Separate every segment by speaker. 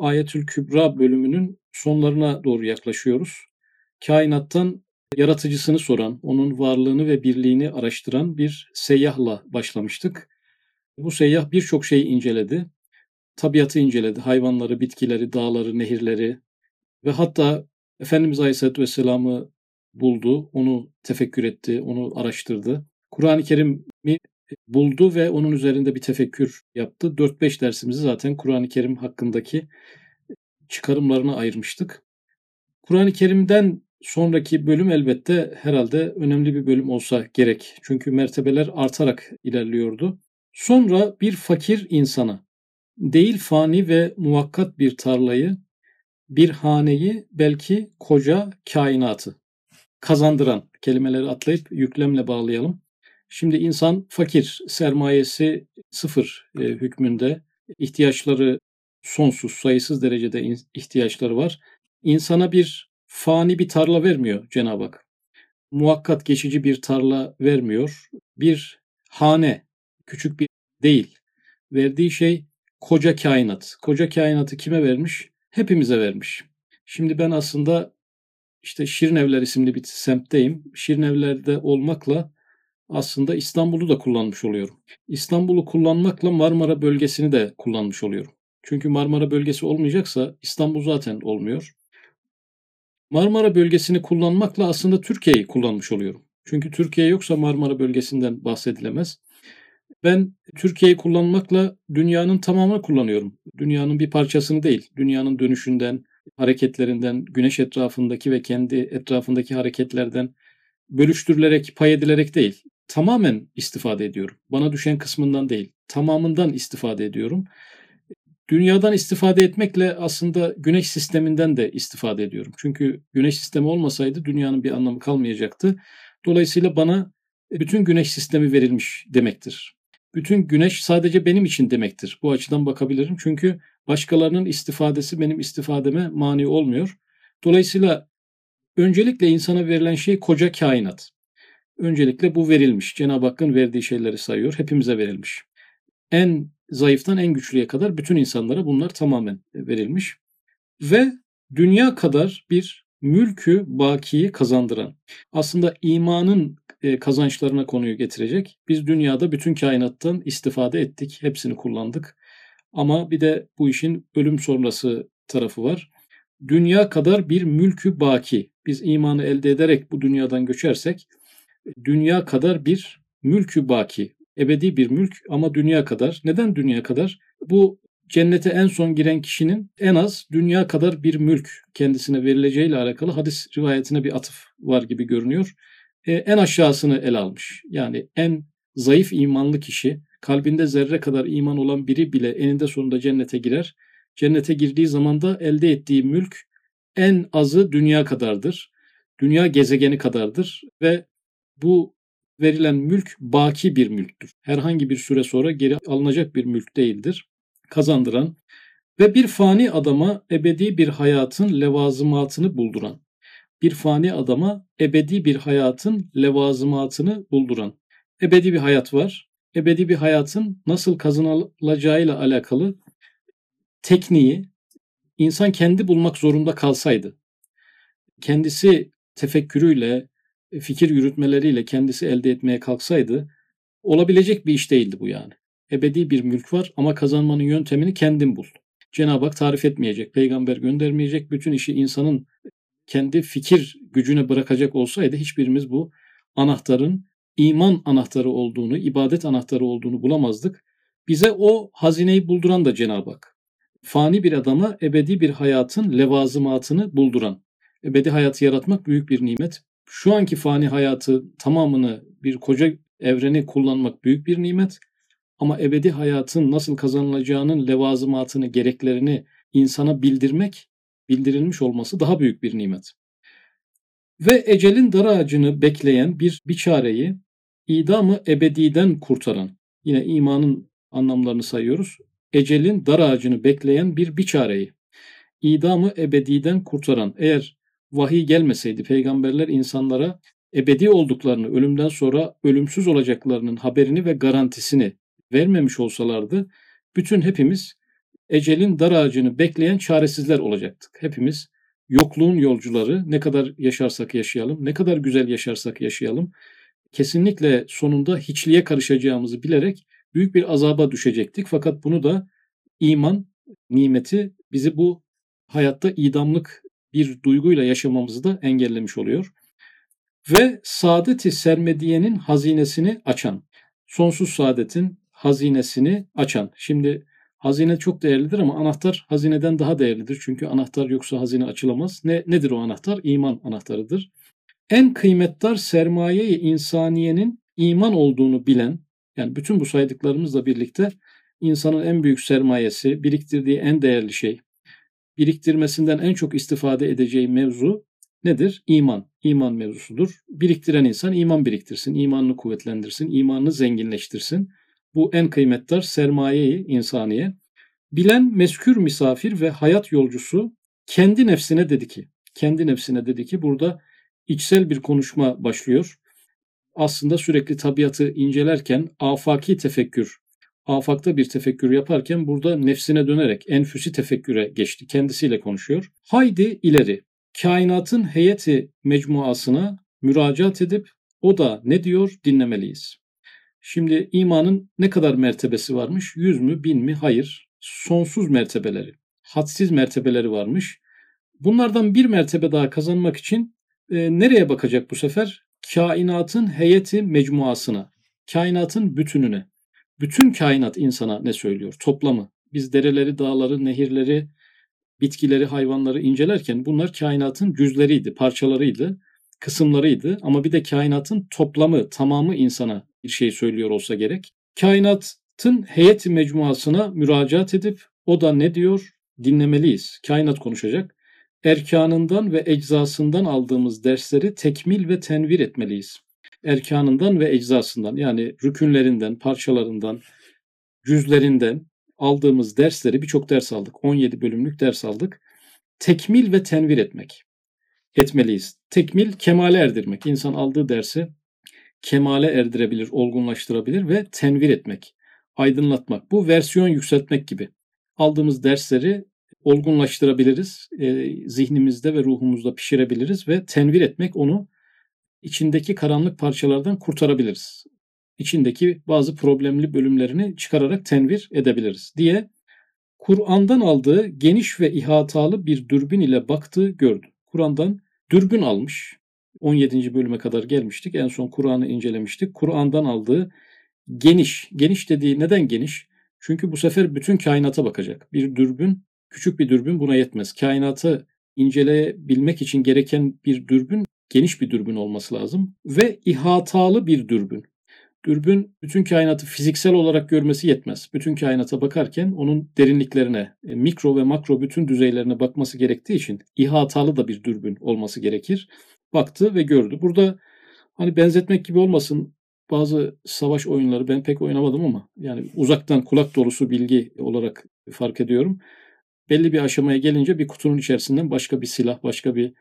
Speaker 1: Ayetül Kübra bölümünün sonlarına doğru yaklaşıyoruz. Kainattan yaratıcısını soran, onun varlığını ve birliğini araştıran bir seyyahla başlamıştık. Bu seyyah birçok şeyi inceledi. Tabiatı inceledi, hayvanları, bitkileri, dağları, nehirleri ve hatta Efendimiz Aleyhisselatü Vesselam'ı buldu, onu tefekkür etti, onu araştırdı. Kur'an-ı Kerim'i buldu ve onun üzerinde bir tefekkür yaptı. 4-5 dersimizi zaten Kur'an-ı Kerim hakkındaki çıkarımlarına ayırmıştık. Kur'an-ı Kerim'den sonraki bölüm elbette herhalde önemli bir bölüm olsa gerek. Çünkü mertebeler artarak ilerliyordu. Sonra bir fakir insana değil fani ve muvakkat bir tarlayı, bir haneyi belki koca kainatı kazandıran kelimeleri atlayıp yüklemle bağlayalım. Şimdi insan fakir, sermayesi sıfır e, hükmünde, ihtiyaçları sonsuz, sayısız derecede ihtiyaçları var. İnsana bir fani bir tarla vermiyor Cenab-ı Hak. Muhakkat geçici bir tarla vermiyor. Bir hane, küçük bir değil. Verdiği şey koca kainat. Koca kainatı kime vermiş? Hepimize vermiş. Şimdi ben aslında işte Şirinevler isimli bir semtteyim. Şirinevler'de olmakla aslında İstanbul'u da kullanmış oluyorum. İstanbul'u kullanmakla Marmara bölgesini de kullanmış oluyorum. Çünkü Marmara bölgesi olmayacaksa İstanbul zaten olmuyor. Marmara bölgesini kullanmakla aslında Türkiye'yi kullanmış oluyorum. Çünkü Türkiye yoksa Marmara bölgesinden bahsedilemez. Ben Türkiye'yi kullanmakla dünyanın tamamını kullanıyorum. Dünyanın bir parçasını değil, dünyanın dönüşünden, hareketlerinden, güneş etrafındaki ve kendi etrafındaki hareketlerden bölüştürülerek, pay edilerek değil, tamamen istifade ediyorum. Bana düşen kısmından değil, tamamından istifade ediyorum. Dünyadan istifade etmekle aslında güneş sisteminden de istifade ediyorum. Çünkü güneş sistemi olmasaydı dünyanın bir anlamı kalmayacaktı. Dolayısıyla bana bütün güneş sistemi verilmiş demektir. Bütün güneş sadece benim için demektir. Bu açıdan bakabilirim. Çünkü başkalarının istifadesi benim istifademe mani olmuyor. Dolayısıyla öncelikle insana verilen şey koca kainat. Öncelikle bu verilmiş. Cenab-ı Hakk'ın verdiği şeyleri sayıyor. Hepimize verilmiş. En zayıftan en güçlüye kadar bütün insanlara bunlar tamamen verilmiş. Ve dünya kadar bir mülkü bakiyi kazandıran, aslında imanın e, kazançlarına konuyu getirecek. Biz dünyada bütün kainattan istifade ettik, hepsini kullandık. Ama bir de bu işin ölüm sonrası tarafı var. Dünya kadar bir mülkü baki. Biz imanı elde ederek bu dünyadan göçersek dünya kadar bir mülkü baki, ebedi bir mülk ama dünya kadar. Neden dünya kadar? Bu cennete en son giren kişinin en az dünya kadar bir mülk kendisine verileceğiyle alakalı hadis rivayetine bir atıf var gibi görünüyor. E, en aşağısını ele almış. Yani en zayıf imanlı kişi, kalbinde zerre kadar iman olan biri bile eninde sonunda cennete girer. Cennete girdiği zaman da elde ettiği mülk en azı dünya kadardır. Dünya gezegeni kadardır ve bu verilen mülk baki bir mülktür. Herhangi bir süre sonra geri alınacak bir mülk değildir. Kazandıran ve bir fani adama ebedi bir hayatın levazımatını bulduran. Bir fani adama ebedi bir hayatın levazımatını bulduran. Ebedi bir hayat var. Ebedi bir hayatın nasıl kazanılacağıyla alakalı tekniği insan kendi bulmak zorunda kalsaydı, kendisi tefekkürüyle, fikir yürütmeleriyle kendisi elde etmeye kalksaydı olabilecek bir iş değildi bu yani. Ebedi bir mülk var ama kazanmanın yöntemini kendin bul. Cenab-ı Hak tarif etmeyecek, peygamber göndermeyecek. Bütün işi insanın kendi fikir gücüne bırakacak olsaydı hiçbirimiz bu anahtarın iman anahtarı olduğunu, ibadet anahtarı olduğunu bulamazdık. Bize o hazineyi bulduran da Cenab-ı Hak. Fani bir adama ebedi bir hayatın levazımatını bulduran. Ebedi hayatı yaratmak büyük bir nimet şu anki fani hayatı tamamını bir koca evreni kullanmak büyük bir nimet. Ama ebedi hayatın nasıl kazanılacağının levazımatını, gereklerini insana bildirmek, bildirilmiş olması daha büyük bir nimet. Ve ecelin dar ağacını bekleyen bir biçareyi idamı ebediden kurtaran, yine imanın anlamlarını sayıyoruz. Ecelin dar ağacını bekleyen bir biçareyi, idamı ebediden kurtaran, eğer vahiy gelmeseydi peygamberler insanlara ebedi olduklarını, ölümden sonra ölümsüz olacaklarının haberini ve garantisini vermemiş olsalardı bütün hepimiz ecelin dar ağacını bekleyen çaresizler olacaktık. Hepimiz yokluğun yolcuları ne kadar yaşarsak yaşayalım, ne kadar güzel yaşarsak yaşayalım kesinlikle sonunda hiçliğe karışacağımızı bilerek büyük bir azaba düşecektik. Fakat bunu da iman nimeti bizi bu hayatta idamlık bir duyguyla yaşamamızı da engellemiş oluyor. Ve saadeti sermediyenin hazinesini açan, sonsuz saadetin hazinesini açan. Şimdi hazine çok değerlidir ama anahtar hazineden daha değerlidir. Çünkü anahtar yoksa hazine açılamaz. Ne nedir o anahtar? İman anahtarıdır. En kıymetdar sermayeyi insaniyenin iman olduğunu bilen, yani bütün bu saydıklarımızla birlikte insanın en büyük sermayesi, biriktirdiği en değerli şey, biriktirmesinden en çok istifade edeceği mevzu nedir? İman. İman mevzusudur. Biriktiren insan iman biriktirsin, imanını kuvvetlendirsin, imanını zenginleştirsin. Bu en kıymetli sermayeyi insaniye. Bilen meskür misafir ve hayat yolcusu kendi nefsine dedi ki, kendi nefsine dedi ki burada içsel bir konuşma başlıyor. Aslında sürekli tabiatı incelerken afaki tefekkür, afakta bir tefekkür yaparken burada nefsine dönerek enfüsi tefekküre geçti. Kendisiyle konuşuyor. Haydi ileri. Kainatın heyeti mecmuasına müracaat edip o da ne diyor dinlemeliyiz. Şimdi imanın ne kadar mertebesi varmış? Yüz mü, bin mi? Hayır. Sonsuz mertebeleri, hadsiz mertebeleri varmış. Bunlardan bir mertebe daha kazanmak için e, nereye bakacak bu sefer? Kainatın heyeti mecmuasına, kainatın bütününe. Bütün kainat insana ne söylüyor? Toplamı. Biz dereleri, dağları, nehirleri, bitkileri, hayvanları incelerken bunlar kainatın cüzleriydi, parçalarıydı, kısımlarıydı. Ama bir de kainatın toplamı, tamamı insana bir şey söylüyor olsa gerek. Kainatın heyeti mecmuasına müracaat edip o da ne diyor dinlemeliyiz. Kainat konuşacak. Erkanından ve eczasından aldığımız dersleri tekmil ve tenvir etmeliyiz. Erkanından ve eczasından yani rükünlerinden, parçalarından, cüzlerinden aldığımız dersleri birçok ders aldık. 17 bölümlük ders aldık. Tekmil ve tenvir etmek. Etmeliyiz. Tekmil kemale erdirmek. İnsan aldığı dersi kemale erdirebilir, olgunlaştırabilir ve tenvir etmek, aydınlatmak. Bu versiyon yükseltmek gibi. Aldığımız dersleri olgunlaştırabiliriz, e, zihnimizde ve ruhumuzda pişirebiliriz ve tenvir etmek onu içindeki karanlık parçalardan kurtarabiliriz. İçindeki bazı problemli bölümlerini çıkararak tenvir edebiliriz diye Kur'an'dan aldığı geniş ve ihatalı bir dürbün ile baktığı gördü. Kur'an'dan dürbün almış. 17. bölüme kadar gelmiştik. En son Kur'an'ı incelemiştik. Kur'an'dan aldığı geniş. Geniş dediği neden geniş? Çünkü bu sefer bütün kainata bakacak. Bir dürbün, küçük bir dürbün buna yetmez. Kainatı inceleyebilmek için gereken bir dürbün geniş bir dürbün olması lazım ve ihatalı bir dürbün. Dürbün bütün kainatı fiziksel olarak görmesi yetmez. Bütün kainata bakarken onun derinliklerine, e, mikro ve makro bütün düzeylerine bakması gerektiği için ihatalı da bir dürbün olması gerekir. Baktı ve gördü. Burada hani benzetmek gibi olmasın bazı savaş oyunları ben pek oynamadım ama yani uzaktan kulak dolusu bilgi olarak fark ediyorum. Belli bir aşamaya gelince bir kutunun içerisinden başka bir silah, başka bir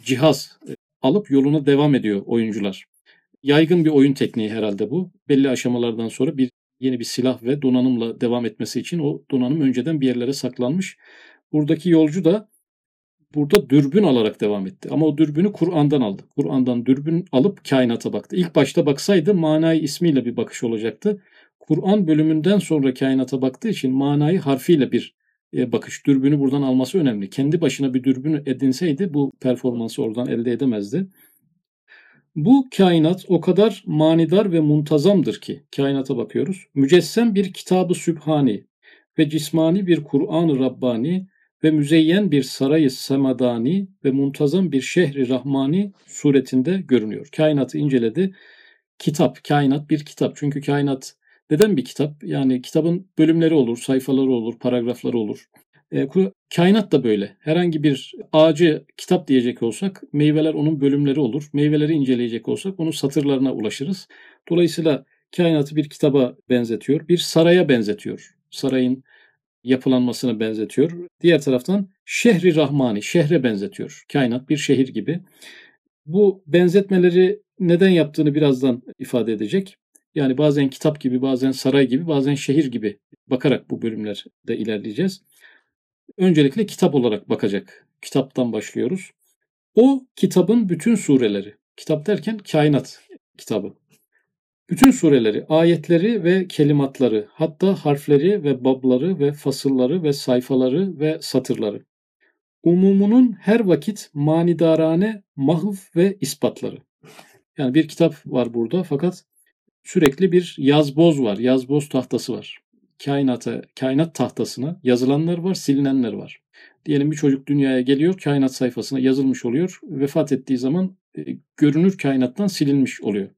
Speaker 1: cihaz e, alıp yoluna devam ediyor oyuncular. Yaygın bir oyun tekniği herhalde bu. Belli aşamalardan sonra bir yeni bir silah ve donanımla devam etmesi için o donanım önceden bir yerlere saklanmış. Buradaki yolcu da burada dürbün alarak devam etti. Ama o dürbünü Kur'an'dan aldı. Kur'an'dan dürbün alıp kainata baktı. İlk başta baksaydı manayı ismiyle bir bakış olacaktı. Kur'an bölümünden sonra kainata baktığı için manayı harfiyle bir bakış. Dürbünü buradan alması önemli. Kendi başına bir dürbünü edinseydi bu performansı oradan elde edemezdi. Bu kainat o kadar manidar ve muntazamdır ki kainata bakıyoruz. Mücessem bir kitabı sübhani ve cismani bir Kur'an-ı Rabbani ve müzeyyen bir sarayı semadani ve muntazam bir şehri rahmani suretinde görünüyor. Kainatı inceledi. Kitap, kainat bir kitap. Çünkü kainat neden bir kitap? Yani kitabın bölümleri olur, sayfaları olur, paragrafları olur. E, kainat da böyle. Herhangi bir ağacı kitap diyecek olsak meyveler onun bölümleri olur. Meyveleri inceleyecek olsak onun satırlarına ulaşırız. Dolayısıyla kainatı bir kitaba benzetiyor. Bir saraya benzetiyor. Sarayın yapılanmasına benzetiyor. Diğer taraftan şehri rahmani, şehre benzetiyor. Kainat bir şehir gibi. Bu benzetmeleri neden yaptığını birazdan ifade edecek. Yani bazen kitap gibi, bazen saray gibi, bazen şehir gibi bakarak bu bölümlerde ilerleyeceğiz. Öncelikle kitap olarak bakacak. Kitaptan başlıyoruz. O kitabın bütün sureleri. Kitap derken kainat kitabı. Bütün sureleri, ayetleri ve kelimatları, hatta harfleri ve babları ve fasılları ve sayfaları ve satırları. Umumunun her vakit manidarane mahv ve ispatları. Yani bir kitap var burada fakat sürekli bir yazboz var, yazboz tahtası var. Kainata, kainat tahtasına yazılanlar var, silinenler var. Diyelim bir çocuk dünyaya geliyor, kainat sayfasına yazılmış oluyor. Vefat ettiği zaman e, görünür kainattan silinmiş oluyor.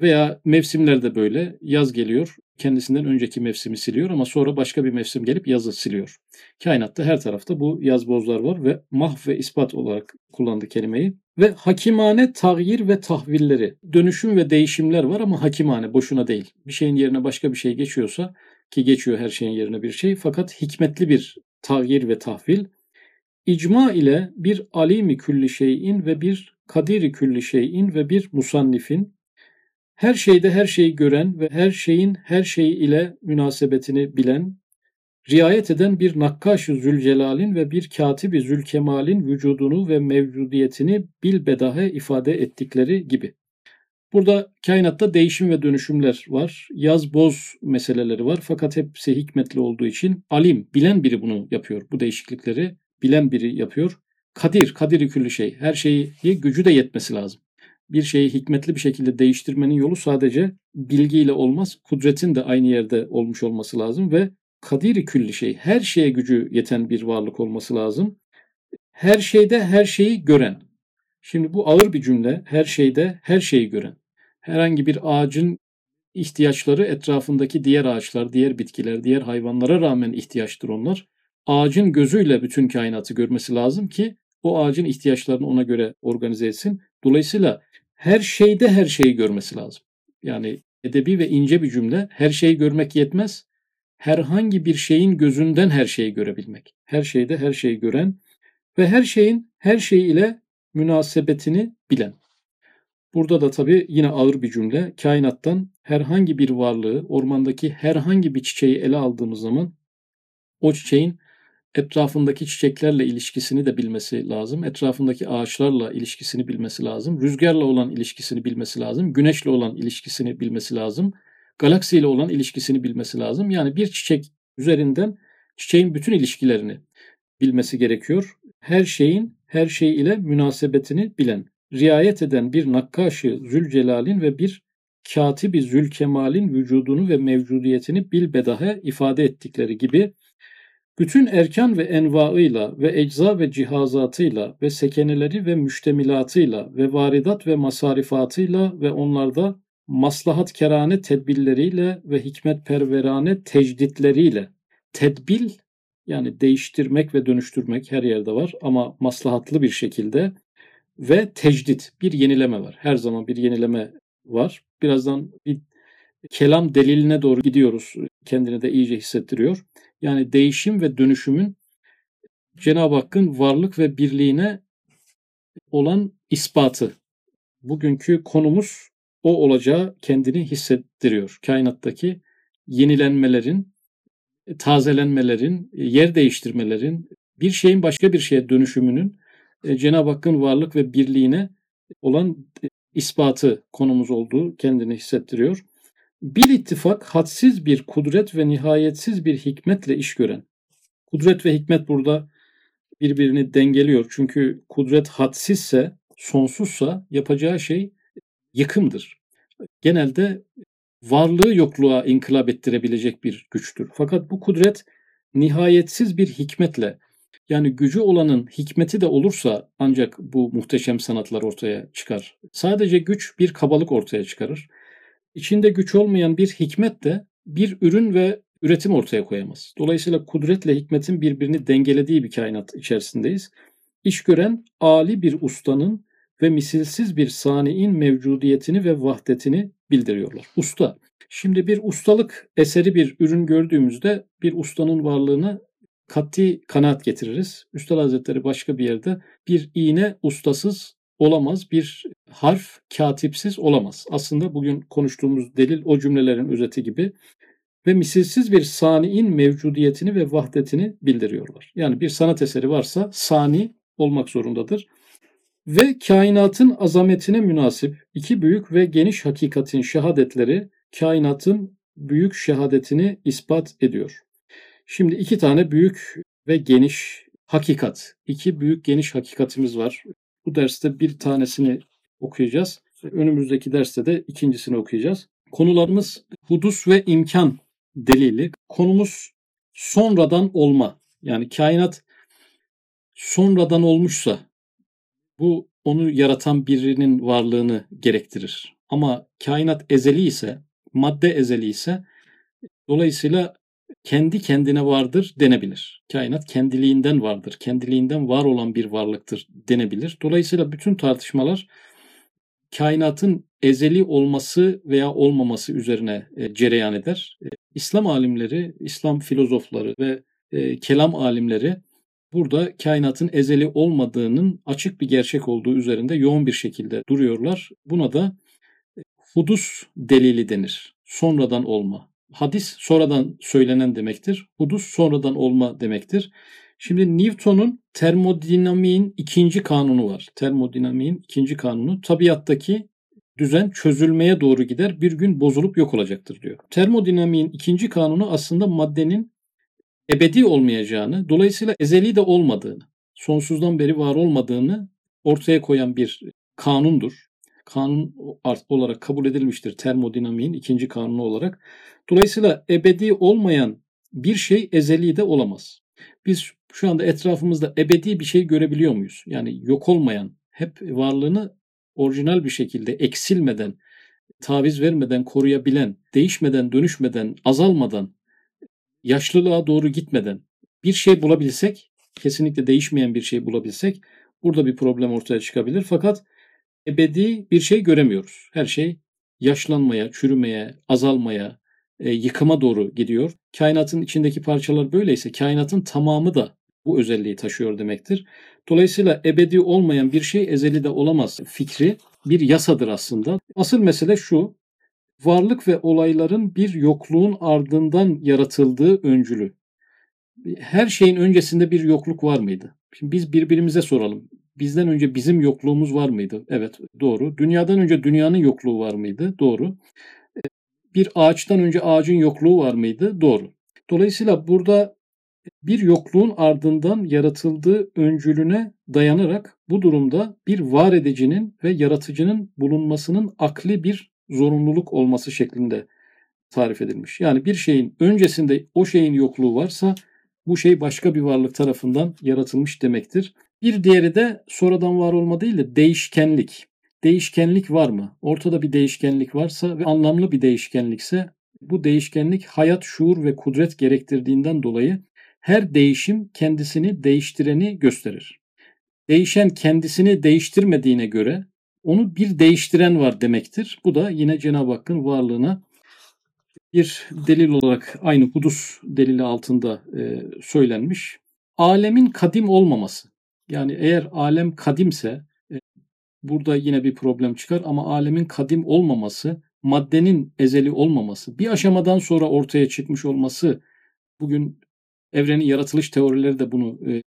Speaker 1: Veya mevsimlerde böyle yaz geliyor, kendisinden önceki mevsimi siliyor ama sonra başka bir mevsim gelip yazı siliyor. Kainatta her tarafta bu yazbozlar var ve mah ve ispat olarak kullandı kelimeyi. Ve hakimane tagyir ve tahvilleri, dönüşüm ve değişimler var ama hakimane boşuna değil. Bir şeyin yerine başka bir şey geçiyorsa ki geçiyor her şeyin yerine bir şey fakat hikmetli bir tagyir ve tahvil. İcma ile bir alimi külli şeyin ve bir kadiri külli şeyin ve bir musannifin her şeyde her şeyi gören ve her şeyin her şey ile münasebetini bilen, riayet eden bir nakkaş-ı Zülcelal'in ve bir katibi Zülkemal'in vücudunu ve mevcudiyetini bilbedahe ifade ettikleri gibi. Burada kainatta değişim ve dönüşümler var. Yaz boz meseleleri var. Fakat hepsi hikmetli olduğu için alim, bilen biri bunu yapıyor. Bu değişiklikleri bilen biri yapıyor. Kadir, kadiri küllü şey. Her şeyi gücü de yetmesi lazım bir şeyi hikmetli bir şekilde değiştirmenin yolu sadece bilgiyle olmaz. Kudretin de aynı yerde olmuş olması lazım ve kadiri külli şey, her şeye gücü yeten bir varlık olması lazım. Her şeyde her şeyi gören. Şimdi bu ağır bir cümle. Her şeyde her şeyi gören. Herhangi bir ağacın ihtiyaçları etrafındaki diğer ağaçlar, diğer bitkiler, diğer hayvanlara rağmen ihtiyaçtır onlar. Ağacın gözüyle bütün kainatı görmesi lazım ki o ağacın ihtiyaçlarını ona göre organize etsin. Dolayısıyla her şeyde her şeyi görmesi lazım. Yani edebi ve ince bir cümle. Her şeyi görmek yetmez. Herhangi bir şeyin gözünden her şeyi görebilmek. Her şeyde her şeyi gören ve her şeyin her şey ile münasebetini bilen. Burada da tabii yine ağır bir cümle. Kainattan herhangi bir varlığı, ormandaki herhangi bir çiçeği ele aldığımız zaman o çiçeğin etrafındaki çiçeklerle ilişkisini de bilmesi lazım. Etrafındaki ağaçlarla ilişkisini bilmesi lazım. Rüzgarla olan ilişkisini bilmesi lazım. Güneşle olan ilişkisini bilmesi lazım. Galaksiyle olan ilişkisini bilmesi lazım. Yani bir çiçek üzerinden çiçeğin bütün ilişkilerini bilmesi gerekiyor. Her şeyin her şey ile münasebetini bilen, riayet eden bir nakkaşı Zülcelal'in ve bir katibi Zülkemal'in vücudunu ve mevcudiyetini bilbedahe ifade ettikleri gibi bütün erkan ve envaıyla ve ecza ve cihazatıyla ve sekeneleri ve müştemilatıyla ve varidat ve masarifatıyla ve onlarda maslahat kerane tedbirleriyle ve hikmet perverane tecditleriyle tedbil yani değiştirmek ve dönüştürmek her yerde var ama maslahatlı bir şekilde ve tecdit bir yenileme var. Her zaman bir yenileme var. Birazdan bir kelam deliline doğru gidiyoruz. Kendini de iyice hissettiriyor. Yani değişim ve dönüşümün Cenab-ı Hakk'ın varlık ve birliğine olan ispatı. Bugünkü konumuz o olacağı kendini hissettiriyor. Kainattaki yenilenmelerin, tazelenmelerin, yer değiştirmelerin, bir şeyin başka bir şeye dönüşümünün e, Cenab-ı Hakk'ın varlık ve birliğine olan ispatı konumuz olduğu kendini hissettiriyor. Bir ittifak hadsiz bir kudret ve nihayetsiz bir hikmetle iş gören. Kudret ve hikmet burada birbirini dengeliyor. Çünkü kudret hadsizse, sonsuzsa yapacağı şey yıkımdır. Genelde varlığı yokluğa inkılap ettirebilecek bir güçtür. Fakat bu kudret nihayetsiz bir hikmetle yani gücü olanın hikmeti de olursa ancak bu muhteşem sanatlar ortaya çıkar. Sadece güç bir kabalık ortaya çıkarır. İçinde güç olmayan bir hikmet de bir ürün ve üretim ortaya koyamaz. Dolayısıyla kudretle hikmetin birbirini dengelediği bir kainat içerisindeyiz. İş gören ali bir ustanın ve misilsiz bir saniin mevcudiyetini ve vahdetini bildiriyorlar. Usta. Şimdi bir ustalık eseri bir ürün gördüğümüzde bir ustanın varlığını kat'i kanaat getiririz. Üstad Hazretleri başka bir yerde bir iğne ustasız olamaz. Bir harf katipsiz olamaz. Aslında bugün konuştuğumuz delil o cümlelerin özeti gibi ve misilsiz bir saniin mevcudiyetini ve vahdetini bildiriyorlar. Yani bir sanat eseri varsa sani olmak zorundadır. Ve kainatın azametine münasip iki büyük ve geniş hakikatin şehadetleri kainatın büyük şehadetini ispat ediyor. Şimdi iki tane büyük ve geniş hakikat, iki büyük geniş hakikatimiz var. Bu derste bir tanesini okuyacağız. Önümüzdeki derste de ikincisini okuyacağız. Konularımız hudus ve imkan delili. Konumuz sonradan olma. Yani kainat sonradan olmuşsa bu onu yaratan birinin varlığını gerektirir. Ama kainat ezeli ise, madde ezeli ise dolayısıyla kendi kendine vardır denebilir. Kainat kendiliğinden vardır. Kendiliğinden var olan bir varlıktır denebilir. Dolayısıyla bütün tartışmalar kainatın ezeli olması veya olmaması üzerine e, cereyan eder. E, İslam alimleri, İslam filozofları ve e, kelam alimleri burada kainatın ezeli olmadığının açık bir gerçek olduğu üzerinde yoğun bir şekilde duruyorlar. Buna da hudus delili denir. Sonradan olma. Hadis sonradan söylenen demektir. Hudus sonradan olma demektir. Şimdi Newton'un termodinamiğin ikinci kanunu var. Termodinamiğin ikinci kanunu tabiattaki düzen çözülmeye doğru gider. Bir gün bozulup yok olacaktır diyor. Termodinamiğin ikinci kanunu aslında maddenin ebedi olmayacağını, dolayısıyla ezeli de olmadığını, sonsuzdan beri var olmadığını ortaya koyan bir kanundur. Kanun olarak kabul edilmiştir termodinamiğin ikinci kanunu olarak. Dolayısıyla ebedi olmayan bir şey ezeli de olamaz. Biz şu anda etrafımızda ebedi bir şey görebiliyor muyuz? Yani yok olmayan, hep varlığını orijinal bir şekilde eksilmeden, taviz vermeden koruyabilen, değişmeden, dönüşmeden, azalmadan, yaşlılığa doğru gitmeden bir şey bulabilsek, kesinlikle değişmeyen bir şey bulabilsek burada bir problem ortaya çıkabilir. Fakat ebedi bir şey göremiyoruz. Her şey yaşlanmaya, çürümeye, azalmaya, e, yıkıma doğru gidiyor. Kainatın içindeki parçalar böyleyse kainatın tamamı da bu özelliği taşıyor demektir. Dolayısıyla ebedi olmayan bir şey ezeli de olamaz fikri bir yasadır aslında. Asıl mesele şu, varlık ve olayların bir yokluğun ardından yaratıldığı öncülü. Her şeyin öncesinde bir yokluk var mıydı? Şimdi biz birbirimize soralım. Bizden önce bizim yokluğumuz var mıydı? Evet, doğru. Dünyadan önce dünyanın yokluğu var mıydı? Doğru. Bir ağaçtan önce ağacın yokluğu var mıydı? Doğru. Dolayısıyla burada bir yokluğun ardından yaratıldığı öncülüne dayanarak bu durumda bir var edicinin ve yaratıcının bulunmasının akli bir zorunluluk olması şeklinde tarif edilmiş. Yani bir şeyin öncesinde o şeyin yokluğu varsa bu şey başka bir varlık tarafından yaratılmış demektir. Bir diğeri de sonradan var olma değil de değişkenlik. Değişkenlik var mı? Ortada bir değişkenlik varsa ve anlamlı bir değişkenlikse bu değişkenlik hayat, şuur ve kudret gerektirdiğinden dolayı her değişim kendisini değiştireni gösterir. Değişen kendisini değiştirmediğine göre onu bir değiştiren var demektir. Bu da yine Cenab-ı Hakk'ın varlığına bir delil olarak aynı hudus delili altında e, söylenmiş. Alemin kadim olmaması. Yani eğer alem kadimse e, burada yine bir problem çıkar ama alemin kadim olmaması, maddenin ezeli olmaması, bir aşamadan sonra ortaya çıkmış olması bugün evrenin yaratılış teorileri de bunu e,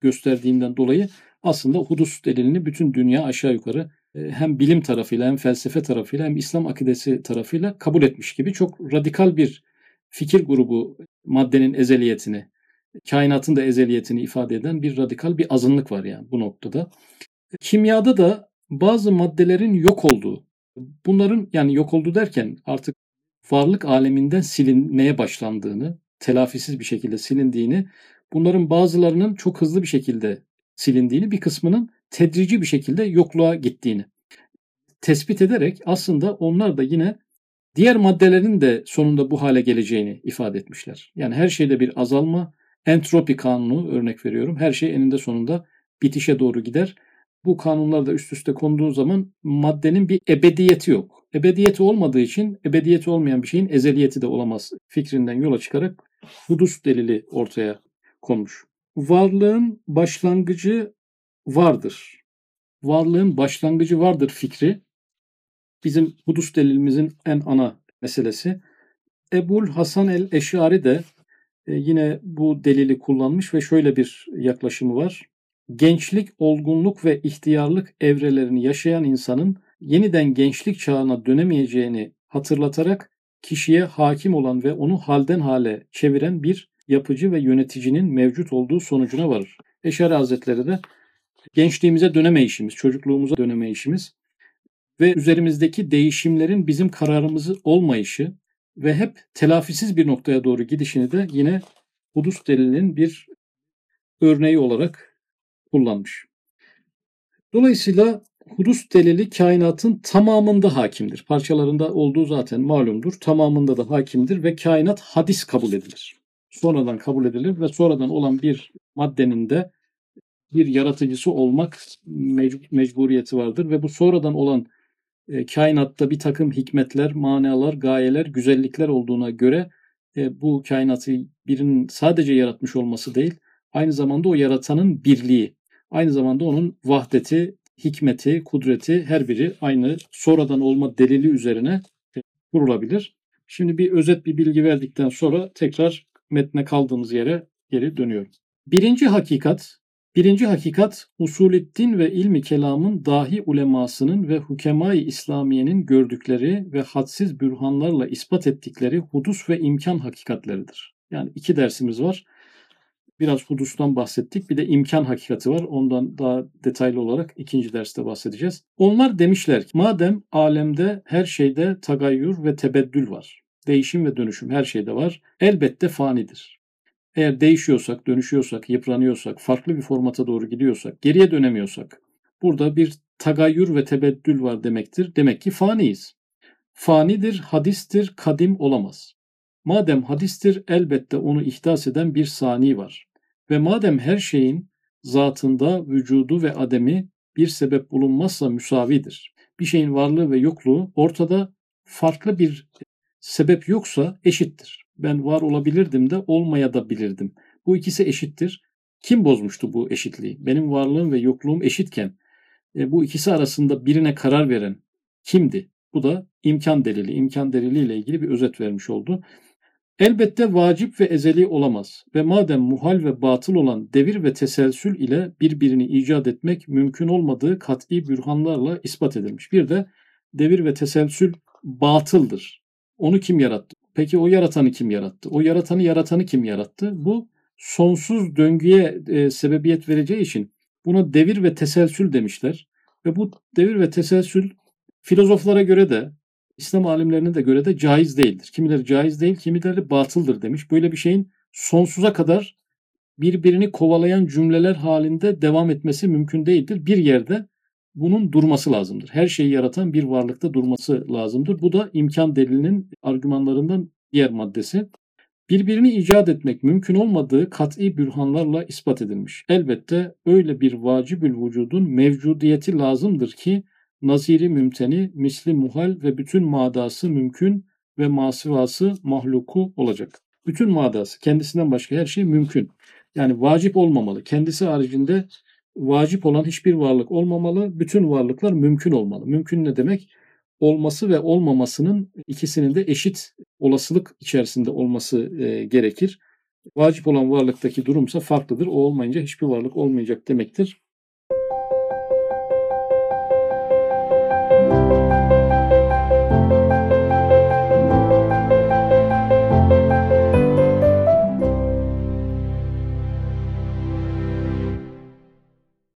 Speaker 1: gösterdiğinden dolayı aslında hudus delilini bütün dünya aşağı yukarı hem bilim tarafıyla hem felsefe tarafıyla hem İslam akidesi tarafıyla kabul etmiş gibi çok radikal bir fikir grubu maddenin ezeliyetini, kainatın da ezeliyetini ifade eden bir radikal bir azınlık var yani bu noktada. Kimyada da bazı maddelerin yok olduğu, bunların yani yok oldu derken artık varlık aleminden silinmeye başlandığını, telafisiz bir şekilde silindiğini, bunların bazılarının çok hızlı bir şekilde silindiğini, bir kısmının tedrici bir şekilde yokluğa gittiğini tespit ederek aslında onlar da yine diğer maddelerin de sonunda bu hale geleceğini ifade etmişler. Yani her şeyde bir azalma, entropi kanunu örnek veriyorum. Her şey eninde sonunda bitişe doğru gider. Bu kanunlar da üst üste konduğu zaman maddenin bir ebediyeti yok. Ebediyeti olmadığı için ebediyeti olmayan bir şeyin ezeliyeti de olamaz fikrinden yola çıkarak hudus delili ortaya konmuş. Varlığın başlangıcı vardır. varlığın başlangıcı vardır fikri bizim hudus delilimizin en ana meselesi. Ebul Hasan el-Eşari de e, yine bu delili kullanmış ve şöyle bir yaklaşımı var. Gençlik, olgunluk ve ihtiyarlık evrelerini yaşayan insanın yeniden gençlik çağına dönemeyeceğini hatırlatarak kişiye hakim olan ve onu halden hale çeviren bir yapıcı ve yöneticinin mevcut olduğu sonucuna varır. Eşari Hazretleri de gençliğimize dönemeyişimiz, çocukluğumuza dönemeyişimiz ve üzerimizdeki değişimlerin bizim kararımızı olmayışı ve hep telafisiz bir noktaya doğru gidişini de yine Hudus delilinin bir örneği olarak kullanmış. Dolayısıyla Hudus delili kainatın tamamında hakimdir. Parçalarında olduğu zaten malumdur. Tamamında da hakimdir ve kainat hadis kabul edilir. Sonradan kabul edilir ve sonradan olan bir maddenin de bir yaratıcısı olmak mecburiyeti vardır ve bu sonradan olan e, kainatta bir takım hikmetler, manalar, gayeler, güzellikler olduğuna göre e, bu kainatı birinin sadece yaratmış olması değil, aynı zamanda o yaratanın birliği, aynı zamanda onun vahdeti, hikmeti, kudreti her biri aynı sonradan olma delili üzerine e, kurulabilir. Şimdi bir özet bir bilgi verdikten sonra tekrar metne kaldığımız yere geri dönüyorum. Birinci hakikat Birinci hakikat usulüddin ve ilmi kelamın dahi ulemasının ve hukemai İslamiyenin gördükleri ve hadsiz bürhanlarla ispat ettikleri hudus ve imkan hakikatleridir. Yani iki dersimiz var. Biraz hudustan bahsettik. Bir de imkan hakikati var. Ondan daha detaylı olarak ikinci derste bahsedeceğiz. Onlar demişler ki madem alemde her şeyde tagayyür ve tebeddül var. Değişim ve dönüşüm her şeyde var. Elbette fanidir. Eğer değişiyorsak, dönüşüyorsak, yıpranıyorsak, farklı bir formata doğru gidiyorsak, geriye dönemiyorsak burada bir tagayyür ve tebeddül var demektir. Demek ki faniyiz. Fanidir, hadistir, kadim olamaz. Madem hadistir elbette onu ihdas eden bir sani var. Ve madem her şeyin zatında vücudu ve ademi bir sebep bulunmazsa müsavidir. Bir şeyin varlığı ve yokluğu ortada farklı bir sebep yoksa eşittir ben var olabilirdim de olmaya da bilirdim. Bu ikisi eşittir. Kim bozmuştu bu eşitliği? Benim varlığım ve yokluğum eşitken e, bu ikisi arasında birine karar veren kimdi? Bu da imkan delili. İmkan delili ile ilgili bir özet vermiş oldu. Elbette vacip ve ezeli olamaz ve madem muhal ve batıl olan devir ve teselsül ile birbirini icat etmek mümkün olmadığı kat'i bürhanlarla ispat edilmiş. Bir de devir ve teselsül batıldır. Onu kim yarattı? Peki o yaratanı kim yarattı? O yaratanı yaratanı kim yarattı? Bu sonsuz döngüye e, sebebiyet vereceği için buna devir ve teselsül demişler. Ve bu devir ve teselsül filozoflara göre de İslam alimlerine de göre de caiz değildir. Kimileri caiz değil, kimileri batıldır demiş. Böyle bir şeyin sonsuza kadar birbirini kovalayan cümleler halinde devam etmesi mümkün değildir. Bir yerde bunun durması lazımdır. Her şeyi yaratan bir varlıkta durması lazımdır. Bu da imkan delilinin argümanlarından diğer maddesi. Birbirini icat etmek mümkün olmadığı kat'i bürhanlarla ispat edilmiş. Elbette öyle bir vacibül vücudun mevcudiyeti lazımdır ki naziri mümteni, misli muhal ve bütün madası mümkün ve masivası mahluku olacak. Bütün madası, kendisinden başka her şey mümkün. Yani vacip olmamalı. Kendisi haricinde vacip olan hiçbir varlık olmamalı. Bütün varlıklar mümkün olmalı. Mümkün ne demek? Olması ve olmamasının ikisinin de eşit olasılık içerisinde olması e, gerekir. Vacip olan varlıktaki durumsa farklıdır. O olmayınca hiçbir varlık olmayacak demektir.